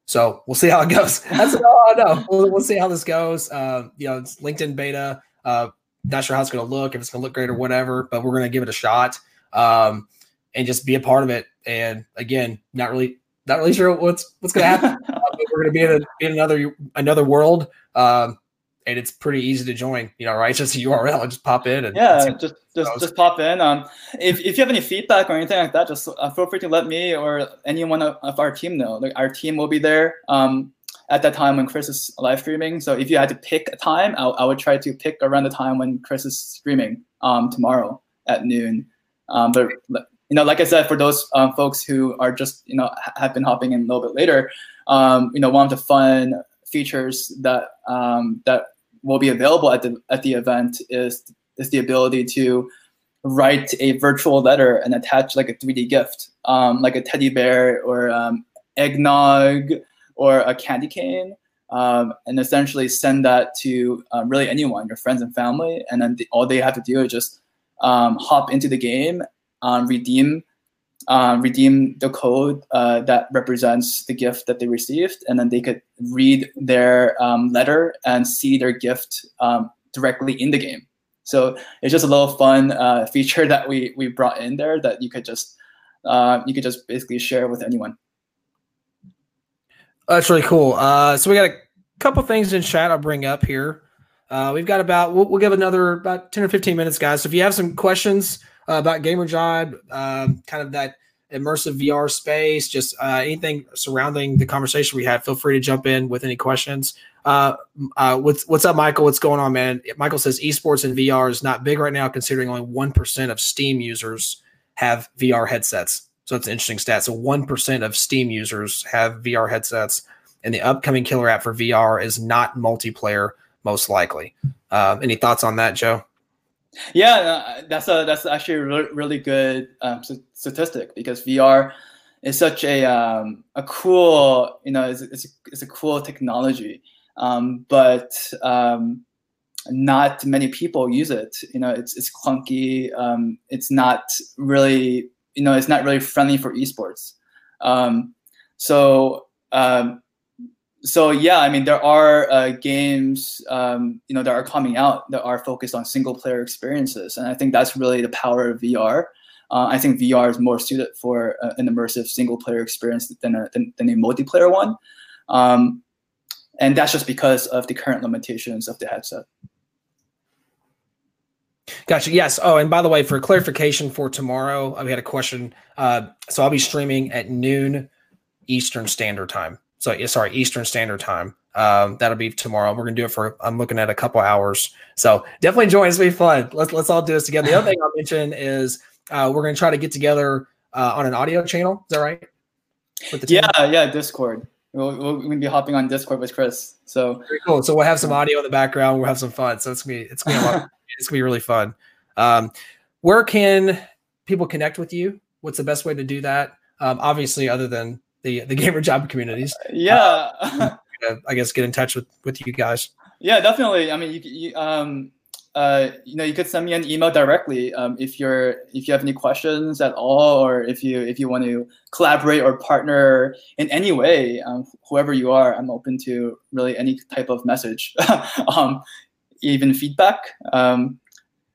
So we'll see how it goes. That's all I know. We'll, we'll see how this goes. Uh, you know, it's LinkedIn beta. Uh, not sure how it's going to look, if it's going to look great or whatever, but we're going to give it a shot um, and just be a part of it. And again, not really, not really sure what's what's going to happen. uh, we're going to be in, a, in another another world. Um, and it's pretty easy to join. You know, right? It's just a URL. Just pop in and yeah, just just just pop in. Um, if, if you have any feedback or anything like that, just uh, feel free to let me or anyone of, of our team know. Like our team will be there. Um, at that time when Cris is live streaming. So if you had to pick a time, I, I would try to pick around the time when Cris is streaming um, tomorrow at noon. Um, but you know, like I said, for those um, folks who are just you know have been hopping in a little bit later, um, you know, one of the fun features that um, that will be available at the at the event is is the ability to write a virtual letter and attach like a 3D gift, um, like a teddy bear or um, eggnog or a candy cane, um, and essentially send that to um, really anyone, your friends and family, and then the, all they have to do is just um, hop into the game, um, redeem um, redeem the code uh, that represents the gift that they received, and then they could read their um, letter and see their gift directly in the game. So it's just a little fun uh, feature that we we brought in there that you could just uh, you could just basically share with anyone. That's really cool. Uh, so we got a couple things in chat I'll bring up here. Uh, we've got about we'll, we'll, give another about ten or fifteen minutes, guys. So if you have some questions uh, about GamerJibe, um, kind of that immersive VR space, just uh, anything surrounding the conversation we had, feel free to jump in with any questions. Uh, uh, what's what's up, Michael? What's going on, man? Michael says esports and VR is not big right now, considering only one percent of Steam users have VR headsets. So it's an interesting stat. So one percent of Steam users have VR headsets, and the upcoming killer app for VR is not multiplayer, most likely. Um, any thoughts on that, Joe? Yeah, uh, that's a that's actually a really, really good um, statistic because VR is such a um, a cool you know it's, it's, a, it's a cool technology, um, but um, not many people use it. You know, it's it's clunky. Um, it's not really you know it's not really friendly for esports. Um, so so yeah, I mean, there are uh, games, um, you know, that are coming out that are focused on single player experiences, and I think that's really the power of VR. Uh, I think VR is more suited for uh, an immersive single player experience than a, than, than a multiplayer one, um, and that's just because of the current limitations of the headset. Gotcha. Yes. Oh, and by the way, for clarification for tomorrow, we had a question. Uh, so I'll be streaming at noon Eastern Standard Time. So sorry, Eastern Standard Time. Um, that'll be tomorrow. We're gonna do it for I'm looking at a couple hours. So definitely join. It's be fun. Let's let's all do this together. The other thing I'll mention is uh, we're gonna try to get together uh, on an audio channel. Is that right? yeah, yeah, Discord. We'll, we're gonna be hopping on Discord with Cris. So very cool. So we'll have some audio in the background. We'll have some fun. So it's gonna be it's gonna be a lot. It's gonna be really fun. Um, where can people connect with you? What's the best way to do that? Um, obviously, other than the the GamerJibe communities. Yeah. Uh, I guess get in touch with with you guys. Yeah, definitely. I mean, you, you um, uh, you know, you could send me an email directly um, if you're if you have any questions at all, or if you if you want to collaborate or partner in any way. Um, whoever you are, I'm open to really any type of message, um, even feedback. Um,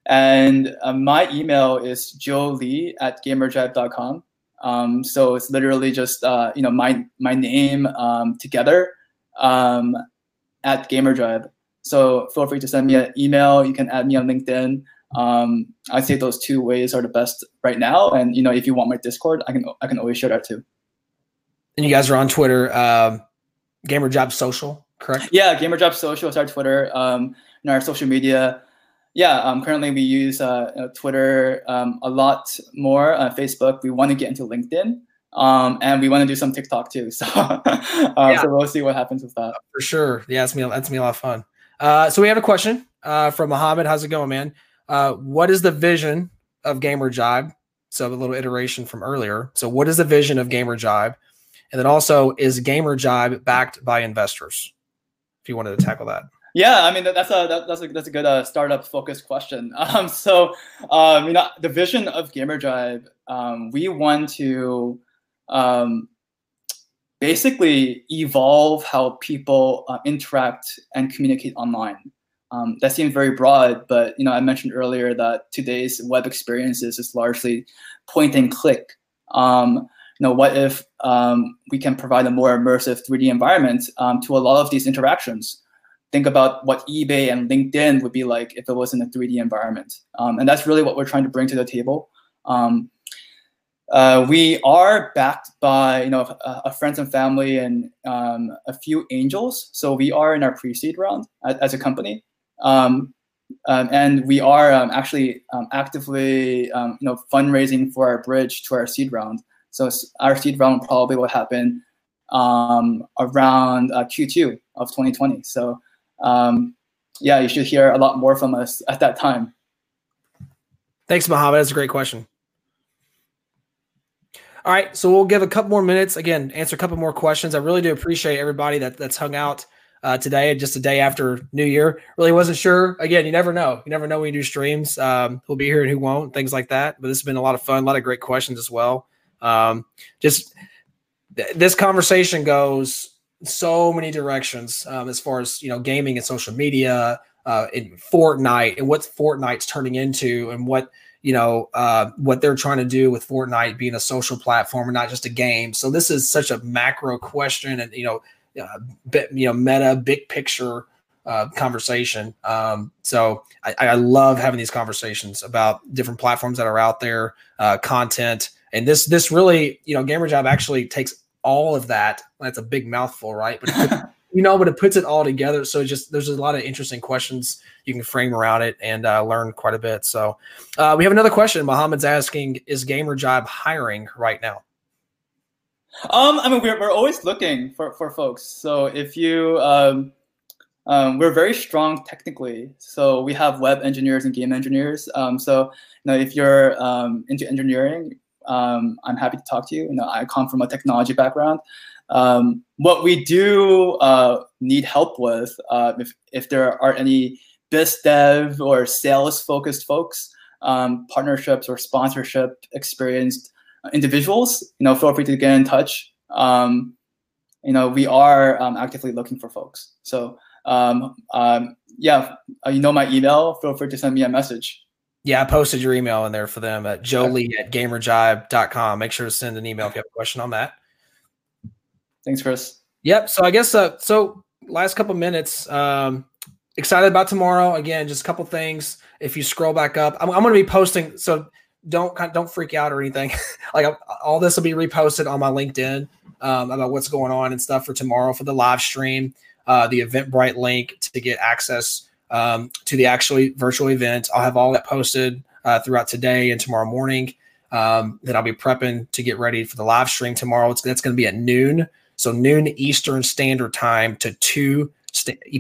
and uh, my email is joelee at gamerjibe.com. Um, so it's literally just uh, you know my my name um, together um, at GamerJibe. So feel free to send me an email. You can add me on LinkedIn. Um, I'd say those two ways are the best right now. And you know, if you want my Discord, I can I can always share that too. And you guys are on Twitter, um, GamerJibe Social, correct? Yeah, GamerJibe Social is our Twitter um, and our social media. Yeah, um, currently we use uh, Twitter um, a lot more. Uh, Facebook. We want to get into LinkedIn. Um, and we want to do some TikTok too. So, uh, yeah. so we'll see what happens with that. For sure. Yeah, it's me. That's me a lot of fun. Uh, so we have a question uh, from Mohammed. How's it going, man? Uh, what is the vision of GamerJibe? So a little iteration from earlier. So what is the vision of GamerJibe? And then also, is GamerJibe backed by investors? If you wanted to tackle that. Yeah, I mean that's a that, that's a that's a good uh, startup focused question. Um, so um, you know the vision of GamerJibe, um, we want to um, basically evolve how people uh, interact and communicate online. Um, that seems very broad, but you know I mentioned earlier that today's web experiences is largely point and click. Um, you know, what if we can provide a more immersive 3D environment to a lot of these interactions? Think about what eBay and LinkedIn would be like if it was in a 3D environment, um, and that's really what we're trying to bring to the table. Um, uh, we are backed by you know a, a friends and family and um, a few angels. So we are in our pre-seed round as, as a company, um, um, and we are um, actually um, actively um, you know fundraising for our bridge to our seed round. So our seed round probably will happen around uh, Q2 of 2020. So yeah, you should hear a lot more from us at that time. Thanks, Mohammed. That's a great question. All right, so we'll give a couple more minutes again, answer a couple more questions. I really do appreciate everybody that that's hung out uh, today, just a day after New Year. Really wasn't sure. Again, you never know. You never know when you do streams. Um, who'll be here and who won't, things like that. But this has been a lot of fun, a lot of great questions as well. Um, just th- this conversation goes so many directions um, as far as you know, gaming and social media, uh, in Fortnite, and what Fortnite's turning into, and what you know uh, what they're trying to do with Fortnite being a social platform and not just a game. So this is such a macro question, and you know, uh, bit, you know, meta, big picture uh, conversation. Um, so I, I, love having these conversations about different platforms that are out there, uh, content, and this this really, you know, GamerJibe actually takes all of that. That's a big mouthful, right? But you know, but it puts it all together. So just there's a lot of interesting questions you can frame around it and uh, learn quite a bit. So uh, we have another question. Mohammed's asking, is GamerJibe hiring right now? Um, I mean, we're, we're always looking for, for folks. So if you, um, um, we're very strong technically. So we have web engineers and game engineers. Um, so you know, if you're um, into engineering, um, I'm happy to talk to you. You know, I come from a technology background. Um, what we do uh, need help with, uh, if, if there are any biz dev or sales focused folks, um, partnerships or sponsorship experienced individuals, you know, feel free to get in touch. Um, you know, we are um, actively looking for folks. So um, um, yeah, uh, you know my email. Feel free to send me a message. Yeah, I posted your email in there for them at joelee at gamerjibe.com. Make sure to send an email if you have a question on that. Thanks, Cris. Yep. So I guess uh, so. Last couple minutes. Um, excited about tomorrow. Again, just a couple things. If you scroll back up, I'm, I'm going to be posting. So don't don't freak out or anything. like all this will be reposted on my LinkedIn um, about what's going on and stuff for tomorrow for the live stream, uh, the Eventbrite link to get access um, to the actual virtual event. I'll have all that posted uh, throughout today and tomorrow morning. Um, that I'll be prepping to get ready for the live stream tomorrow. It's, that's going to be at noon. So noon Eastern Standard Time to 2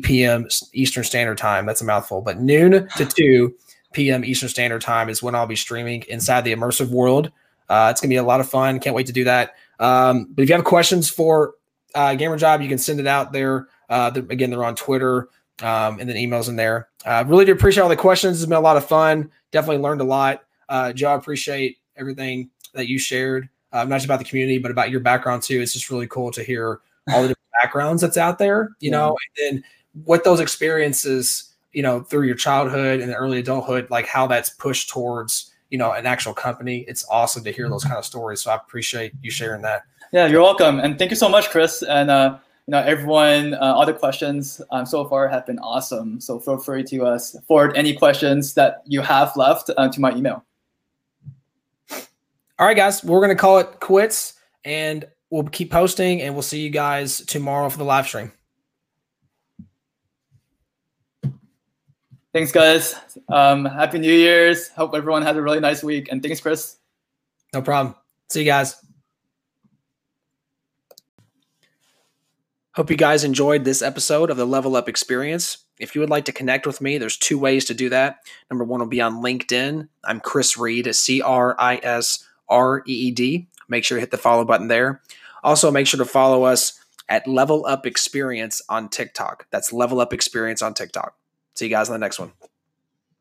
p.m. Eastern Standard Time. That's a mouthful, but noon to 2 p.m. Eastern Standard Time is when I'll be streaming inside the immersive world. Uh, it's gonna be a lot of fun. Can't wait to do that. Um, but if you have questions for uh, GamerJibe, you can send it out there. Uh, again, they're on Twitter um, and then emails in there. Uh, really do appreciate all the questions. It's been a lot of fun. Definitely learned a lot. Uh, Joe, I appreciate everything that you shared, uh, not just about the community, but about your background too. It's just really cool to hear all the different backgrounds that's out there, you yeah. know, and then what those experiences, you know, through your childhood and early adulthood, like how that's pushed towards, you know, an actual company. It's awesome to hear those kind of stories. So I appreciate you sharing that. Yeah, you're welcome. And thank you so much, Cris. And, uh, you know, everyone, uh, all the questions um, so far have been awesome. So feel free to uh, forward any questions that you have left uh, to my email. All right, guys, we're going to call it quits and we'll keep posting and we'll see you guys tomorrow for the live stream. Thanks, guys. Um, Happy New Year's. Hope everyone has a really nice week. And thanks, Cris. No problem. See you guys. Hope you guys enjoyed this episode of the Level Up Experience. If you would like to connect with me, there's two ways to do that. Number one will be on LinkedIn. I'm Cris Reed, C R I S R E E D. Make sure to hit the follow button there. Also, make sure to follow us at Level Up Experience on TikTok. That's Level Up Experience on TikTok. See you guys on the next one.